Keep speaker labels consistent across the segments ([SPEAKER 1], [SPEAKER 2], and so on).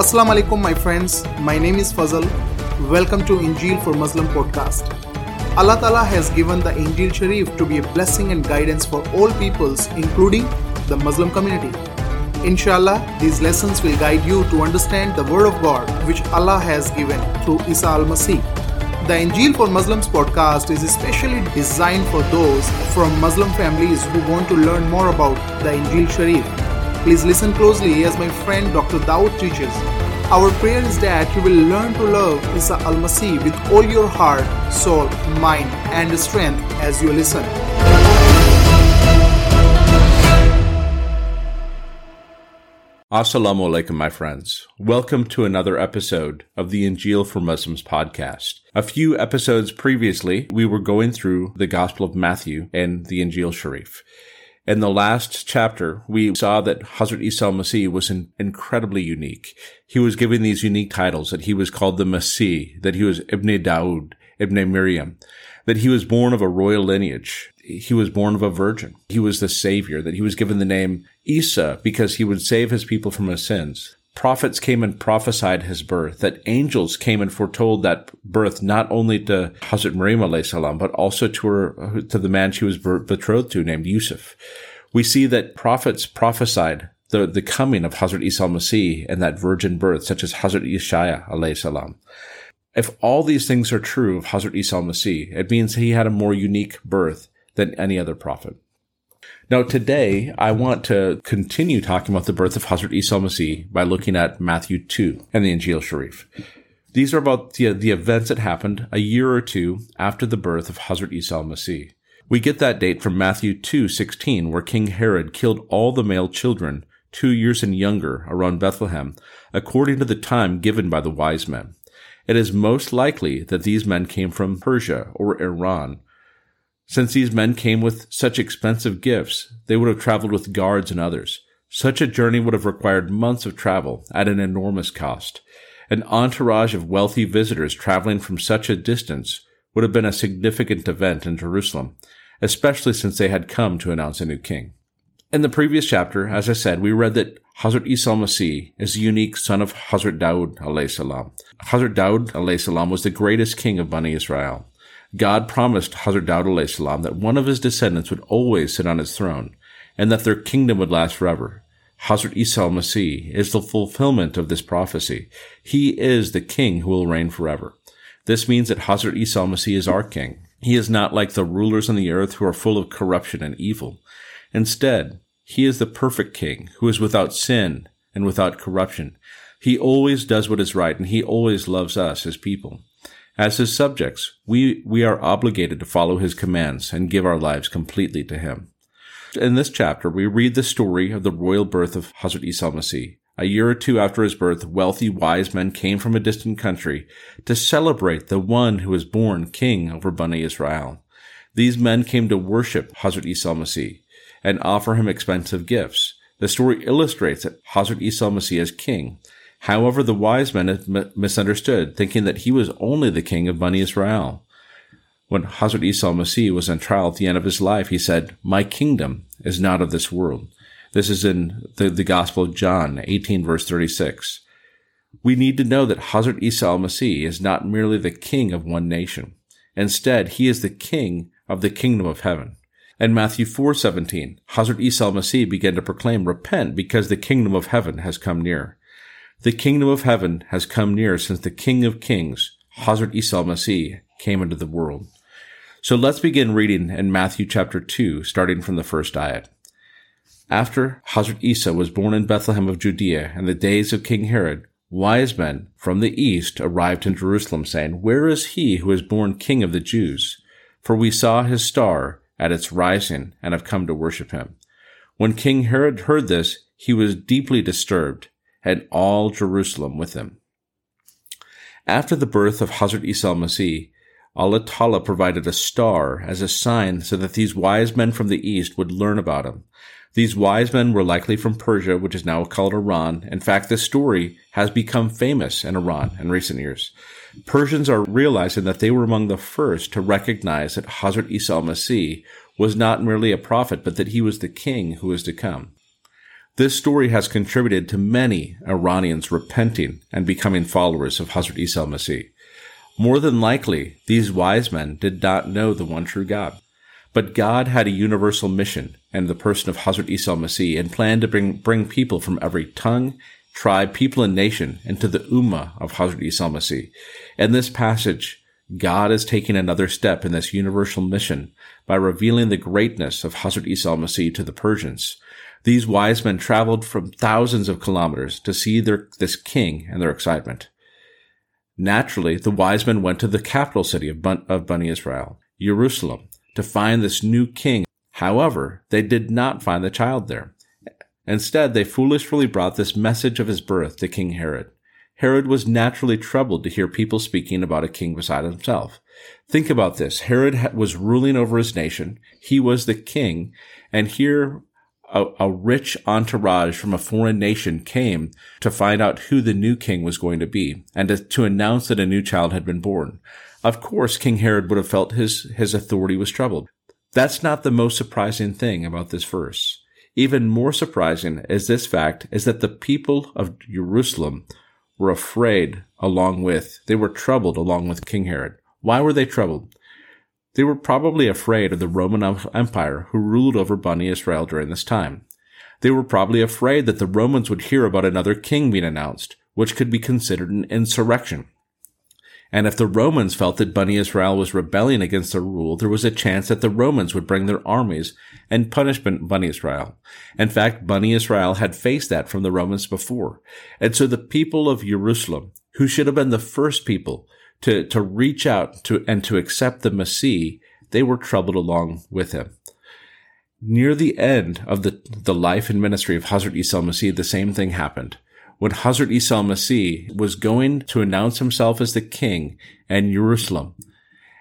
[SPEAKER 1] Assalamu alaikum, my friends. My name is Fazal. Welcome to Injil for Muslim podcast. Allah Ta'ala has given the Injil Sharif to be a blessing and guidance for all peoples, including the Muslim community. Inshallah, these lessons will guide you to understand the Word of God which Allah has given through Isa al Masih. The Injil for Muslims podcast is especially designed for those from Muslim families who want to learn more about the Injil Sharif. Please listen closely as my friend Dr. Dawood teaches. Our prayer is that you will learn to love Isa al Masih with all your heart, soul, mind, and strength as you listen.
[SPEAKER 2] Assalamu alaikum, my friends. Welcome to another episode of the Injil for Muslims podcast. A few episodes previously, we were going through the Gospel of Matthew and the Injil Sharif. In the last chapter, we saw that Hazrat Isa al-Masih was incredibly unique. He was given these unique titles, that he was called the Masih, that he was Ibn Daud, Ibn Miriam, that he was born of a royal lineage. He was born of a virgin. He was the savior, that he was given the name Isa because he would save his people from his sins. Prophets came and prophesied his birth, that angels came and foretold that birth not only to Hazrat Maryam salam, but also to her, to the man she was betrothed to named Yusuf. We see that prophets prophesied the, the coming of Hazrat Isa al-Masih and that virgin birth, such as Hazrat Yeshaya salam. If all these things are true of Hazrat Isa al-Masih, it means he had a more unique birth than any other prophet. Now, today, I want to continue talking about the birth of Hazrat Isa al-Masih by looking at Matthew 2 and the Injil Sharif. These are about the, the events that happened a year or two after the birth of Hazrat Isa al-Masih. We get that date from Matthew 2:16 where King Herod killed all the male children 2 years and younger around Bethlehem according to the time given by the wise men. It is most likely that these men came from Persia or Iran, since these men came with such expensive gifts, they would have traveled with guards and others. Such a journey would have required months of travel at an enormous cost. An entourage of wealthy visitors traveling from such a distance would have been a significant event in Jerusalem, especially since they had come to announce a new king. In the previous chapter, as I said, we read that Hazrat Isa al-Masih is the unique son of Hazrat Daud alayhi salam. Hazrat Daud alayhi salam was the greatest king of Bani Israel. God promised Hazrat Daud salam that one of his descendants would always sit on his throne, and that their kingdom would last forever. Hazrat Isa al-Masih is the fulfillment of this prophecy. He is the king who will reign forever. This means that Hazrat Isa al-Masih is our king. He is not like the rulers on the earth who are full of corruption and evil. Instead, he is the perfect king who is without sin and without corruption. He always does what is right and he always loves us, his people. As his subjects, we, we are obligated to follow his commands and give our lives completely to him. In this chapter, we read the story of the royal birth of Hazrat Isa Masih. A year or two after his birth, wealthy wise men came from a distant country to celebrate the one who was born king over Bani Israel. These men came to worship Hazrat Isa Masih and offer him expensive gifts. The story illustrates that Hazrat Isa Masih as king However, the wise men misunderstood, thinking that he was only the king of Bani Israel. When Hazrat Isa al-Masih was on trial at the end of his life, he said, My kingdom is not of this world. This is in the, the Gospel of John, 18 verse 36. We need to know that Hazrat Isa al-Masih is not merely the king of one nation. Instead, he is the king of the kingdom of heaven. In Matthew 4:17, Hazrat Isa al-Masih began to proclaim, Repent, because the kingdom of heaven has come near. The kingdom of heaven has come near since the King of Kings, Hazrat Isa al-Masih, came into the world. So let's begin reading in Matthew chapter 2, starting from the first ayat. After Hazrat Isa was born in Bethlehem of Judea in the days of King Herod, wise men from the east arrived in Jerusalem saying, Where is he who is born king of the Jews? For we saw his star at its rising and have come to worship him. When King Herod heard this, he was deeply disturbed and all Jerusalem with him. After the birth of Hazrat Isa al-Masih, Allah Ta'ala provided a star as a sign so that these wise men from the east would learn about him. These wise men were likely from Persia, which is now called Iran. In fact, this story has become famous in Iran in recent years. Persians are realizing that they were among the first to recognize that Hazrat Isa al-Masih was not merely a prophet, but that he was the king who was to come. This story has contributed to many Iranians repenting and becoming followers of Hazrat Isa al-Masih. More than likely, these wise men did not know the one true God. But God had a universal mission and the person of Hazrat Isa al-Masih and planned to bring, bring people from every tongue, tribe, people, and nation into the Ummah of Hazrat Isa al-Masih. In this passage, God is taking another step in this universal mission by revealing the greatness of Hazrat Isa al-Masih to the Persians. These wise men traveled from thousands of kilometers to see their, this king and their excitement. Naturally, the wise men went to the capital city of, Bun- of Israel, Jerusalem, to find this new king. However, they did not find the child there. Instead, they foolishly brought this message of his birth to King Herod. Herod was naturally troubled to hear people speaking about a king beside himself. Think about this. Herod was ruling over his nation. He was the king. And here a, a, rich entourage from a foreign nation came to find out who the new king was going to be and to, to, announce that a new child had been born. Of course, King Herod would have felt his, his authority was troubled. That's not the most surprising thing about this verse. Even more surprising is this fact is that the people of Jerusalem were afraid along with, they were troubled along with King Herod. Why were they troubled? They were probably afraid of the Roman Empire who ruled over Bani Israel during this time. They were probably afraid that the Romans would hear about another king being announced, which could be considered an insurrection. And if the Romans felt that Bani Israel was rebelling against their rule, there was a chance that the Romans would bring their armies and punish Bani Israel. In fact, Bani Israel had faced that from the Romans before. And so the people of Jerusalem, who should have been the first people to, to reach out to and to accept the Messiah, they were troubled along with him. Near the end of the, the life and ministry of Hazrat Isa al-Masih, the same thing happened. When Hazrat Isa al-Masih was going to announce himself as the king in Jerusalem,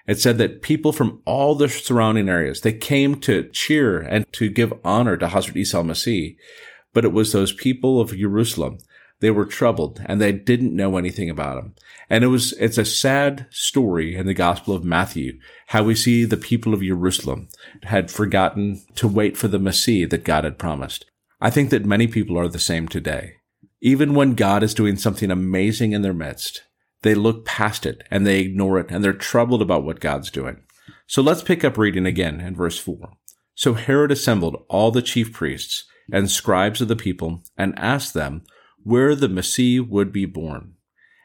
[SPEAKER 2] it said that people from all the surrounding areas, they came to cheer and to give honor to Hazrat Isa al-Masih. But it was those people of Jerusalem they were troubled and they didn't know anything about him. And it was, it's a sad story in the Gospel of Matthew, how we see the people of Jerusalem had forgotten to wait for the Messiah that God had promised. I think that many people are the same today. Even when God is doing something amazing in their midst, they look past it and they ignore it and they're troubled about what God's doing. So let's pick up reading again in verse 4. So Herod assembled all the chief priests and scribes of the people and asked them where the Messiah would be born.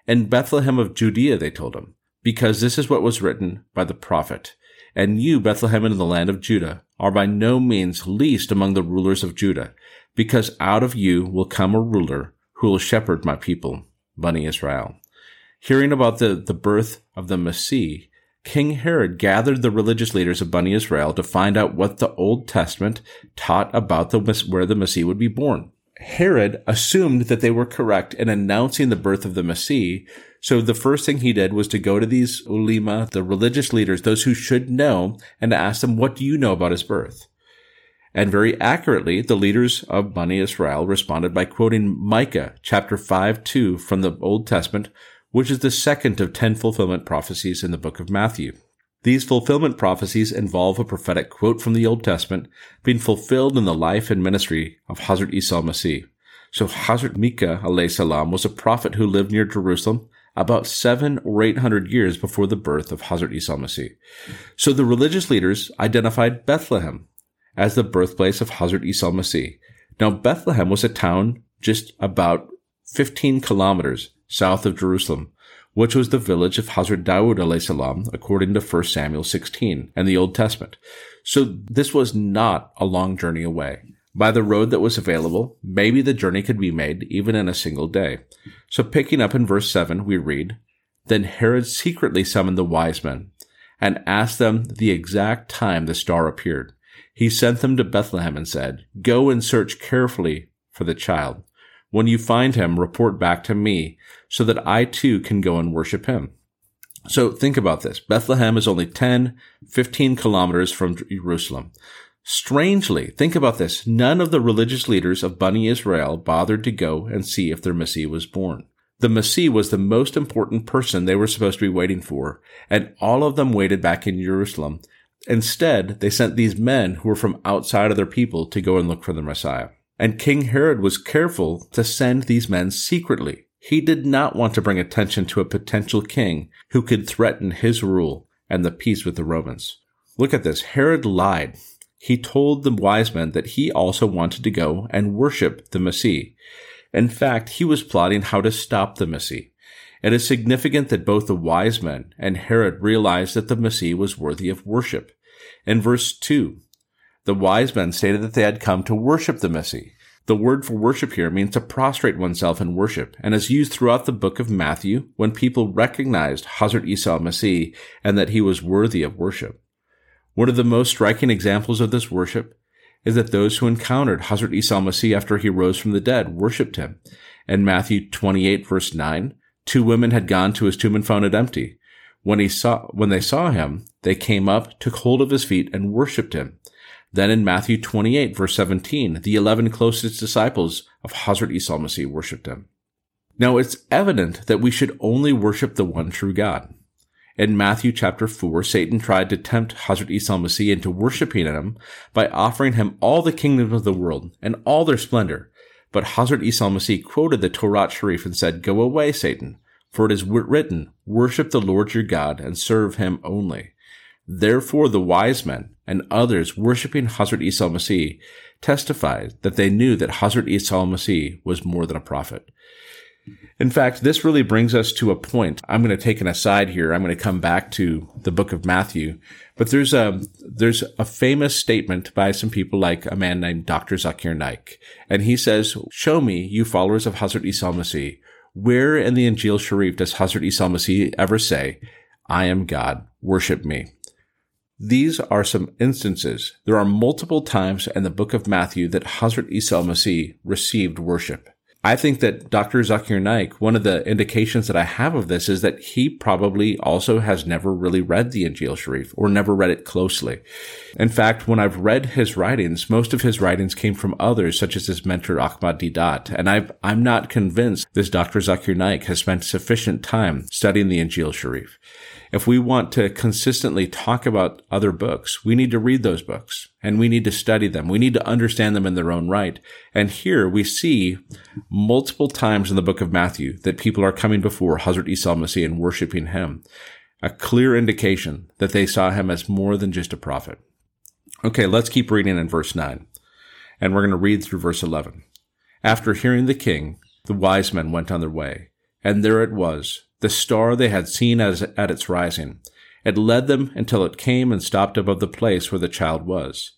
[SPEAKER 2] In Bethlehem of Judea, they told him, because this is what was written by the prophet. And you, Bethlehem in the land of Judah, are by no means least among the rulers of Judah, because out of you will come a ruler who will shepherd my people, Bani Israel. Hearing about the, the birth of the Messiah, King Herod gathered the religious leaders of Bani Israel to find out what the Old Testament taught about the, where the Messiah would be born. Herod assumed that they were correct in announcing the birth of the Messiah. So the first thing he did was to go to these ulema, the religious leaders, those who should know, and to ask them, what do you know about his birth? And very accurately, the leaders of Bani Israel responded by quoting Micah chapter 5, 2 from the Old Testament, which is the second of 10 fulfillment prophecies in the book of Matthew. These fulfillment prophecies involve a prophetic quote from the Old Testament being fulfilled in the life and ministry of Hazrat Isa al-Masih. So Hazrat Micah salam was a prophet who lived near Jerusalem about seven or eight hundred years before the birth of Hazrat Isa al-Masih. So the religious leaders identified Bethlehem as the birthplace of Hazrat Isa al-Masih. Now Bethlehem was a town just about 15 kilometers south of Jerusalem which was the village of Hazrat Dawood salam, according to 1 Samuel 16 and the Old Testament. So this was not a long journey away. By the road that was available, maybe the journey could be made even in a single day. So picking up in verse 7, we read, Then Herod secretly summoned the wise men and asked them the exact time the star appeared. He sent them to Bethlehem and said, Go and search carefully for the child. When you find him, report back to me so that I too can go and worship him. So think about this. Bethlehem is only 10, 15 kilometers from Jerusalem. Strangely, think about this. None of the religious leaders of Bani Israel bothered to go and see if their Messiah was born. The Messiah was the most important person they were supposed to be waiting for, and all of them waited back in Jerusalem. Instead, they sent these men who were from outside of their people to go and look for the Messiah. And King Herod was careful to send these men secretly. He did not want to bring attention to a potential king who could threaten his rule and the peace with the Romans. Look at this. Herod lied. He told the wise men that he also wanted to go and worship the Messiah. In fact, he was plotting how to stop the Messiah. It is significant that both the wise men and Herod realized that the Messiah was worthy of worship. In verse 2, the wise men stated that they had come to worship the Messiah. The word for worship here means to prostrate oneself in worship and is used throughout the book of Matthew when people recognized Hazrat Isa al-Masih and that he was worthy of worship. One of the most striking examples of this worship is that those who encountered Hazrat Isa al-Masih after he rose from the dead worshipped him. In Matthew 28 verse 9, two women had gone to his tomb and found it empty. When he saw, when they saw him, they came up, took hold of his feet and worshipped him. Then in Matthew 28 verse 17, the 11 closest disciples of Hazrat Isa al-Masih worshipped him. Now it's evident that we should only worship the one true God. In Matthew chapter 4, Satan tried to tempt Hazrat Isa al-Masih into worshiping him by offering him all the kingdoms of the world and all their splendor. But Hazrat Isa al-Masih quoted the Torah Sharif and said, Go away, Satan, for it is written, Worship the Lord your God and serve him only. Therefore, the wise men and others worshipping Hazrat Isa al-Masih testified that they knew that Hazrat Isa al-Masih was more than a prophet. In fact, this really brings us to a point. I'm going to take an aside here. I'm going to come back to the book of Matthew, but there's a, there's a famous statement by some people like a man named Dr. Zakir Naik. And he says, show me, you followers of Hazrat Isa al-Masih, where in the Injil Sharif does Hazrat Isa al-Masih ever say, I am God, worship me? These are some instances. There are multiple times in the book of Matthew that Hazrat Isa al-Masih received worship. I think that Dr. Zakir Naik, one of the indications that I have of this is that he probably also has never really read the Injil Sharif or never read it closely. In fact, when I've read his writings, most of his writings came from others, such as his mentor Ahmad Deedat, and i am not convinced this Dr. Zakir Naik has spent sufficient time studying the Injil Sharif if we want to consistently talk about other books, we need to read those books and we need to study them. We need to understand them in their own right. And here we see multiple times in the book of Matthew that people are coming before Hazrat Isa and worshiping him. A clear indication that they saw him as more than just a prophet. Okay, let's keep reading in verse 9. And we're going to read through verse 11. After hearing the king, the wise men went on their way. And there it was, the star they had seen as, at its rising. It led them until it came and stopped above the place where the child was.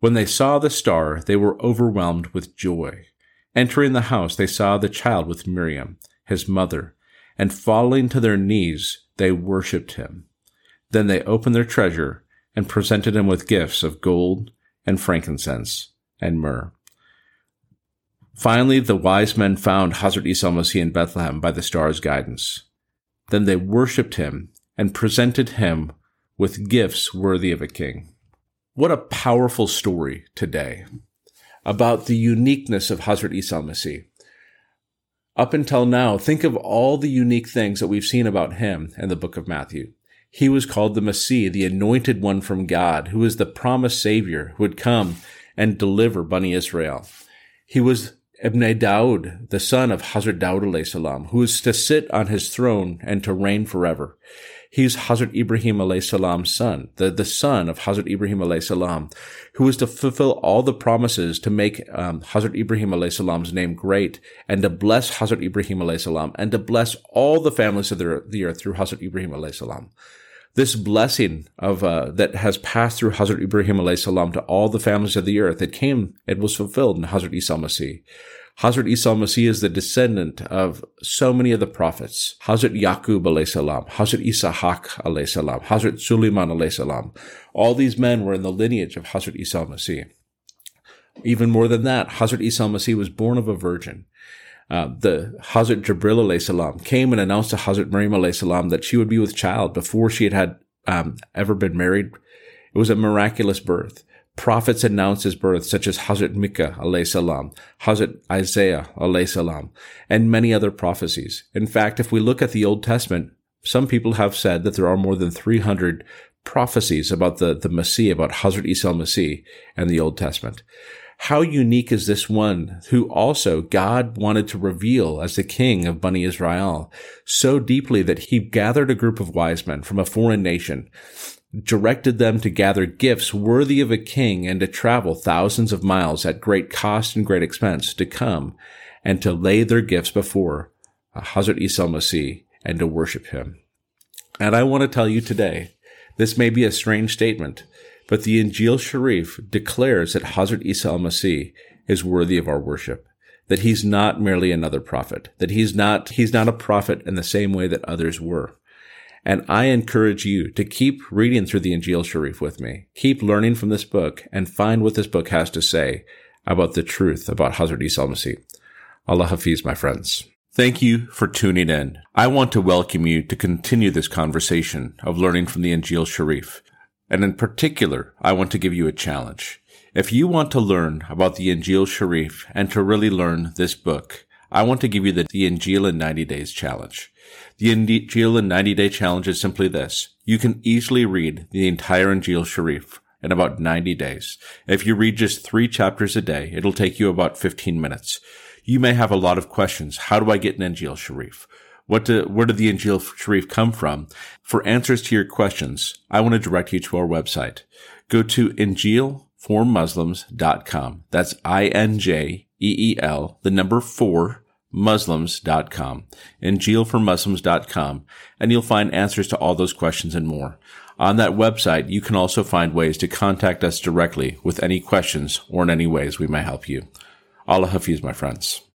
[SPEAKER 2] When they saw the star, they were overwhelmed with joy. Entering the house, they saw the child with Miriam, his mother, and falling to their knees, they worshipped him. Then they opened their treasure and presented him with gifts of gold and frankincense and myrrh. Finally, the wise men found Hazrat Isa al-Masih in Bethlehem by the star's guidance. Then they worshipped him and presented him with gifts worthy of a king. What a powerful story today about the uniqueness of Hazrat Isa al-Masih. Up until now, think of all the unique things that we've seen about him in the book of Matthew. He was called the Messiah, the anointed one from God, who is the promised savior who would come and deliver Bani Israel. He was Ibn Daud, the son of Hazrat Daud salam, who is to sit on his throne and to reign forever. He's Hazrat Ibrahim alayhi salam's son, the, the son of Hazrat Ibrahim alayhi salam, who is to fulfill all the promises to make um, Hazrat Ibrahim alayhi salam's name great and to bless Hazrat Ibrahim alayhi salam and to bless all the families of the, the earth through Hazrat Ibrahim alayhi salam this blessing of uh, that has passed through Hazrat Ibrahim alayhi salam to all the families of the earth. It came, it was fulfilled in Hazrat Isa Masih. Hazrat Isa Masih is the descendant of so many of the prophets. Hazrat Yaqub alayhi salam, Hazrat Ishaq alayhi salam, Hazrat Suleiman alayhi salam. All these men were in the lineage of Hazrat Isa Masih. Even more than that, Hazrat Isa Masih was born of a virgin. Uh, the Hazrat Jibril salam came and announced to Hazrat Maryam alayhi salam that she would be with child before she had had um, ever been married. It was a miraculous birth. Prophets announced his birth, such as Hazrat Mika, Micah salam, Hazrat Isaiah salam, and many other prophecies. In fact, if we look at the Old Testament, some people have said that there are more than 300 prophecies about the, the Messiah, about Hazrat Isa al-Masih and the Old Testament. How unique is this one who also God wanted to reveal as the king of Bani Israel so deeply that he gathered a group of wise men from a foreign nation, directed them to gather gifts worthy of a king and to travel thousands of miles at great cost and great expense to come and to lay their gifts before Hazrat Isa Masih and to worship him. And I want to tell you today, this may be a strange statement, but the Injil Sharif declares that Hazrat Isa al-Masih is worthy of our worship, that he's not merely another prophet, that he's not, he's not a prophet in the same way that others were. And I encourage you to keep reading through the Injil Sharif with me. Keep learning from this book and find what this book has to say about the truth about Hazrat Isa al-Masih. Allah Hafiz, my friends. Thank you for tuning in. I want to welcome you to continue this conversation of learning from the Injil Sharif. And in particular, I want to give you a challenge. If you want to learn about the Injil Sharif and to really learn this book, I want to give you the, the Injil in 90 Days Challenge. The Injil in 90 Day Challenge is simply this. You can easily read the entire Injil Sharif in about 90 days. If you read just three chapters a day, it'll take you about 15 minutes you may have a lot of questions. How do I get an Injil Sharif? What do, where did the Injil Sharif come from? For answers to your questions, I want to direct you to our website. Go to injeel4muslims.com. That's I-N-J-E-E-L, the number four, muslims.com, and injeel4muslims.com, and you'll find answers to all those questions and more. On that website, you can also find ways to contact us directly with any questions or in any ways we may help you. Allah Hafiz, my friends.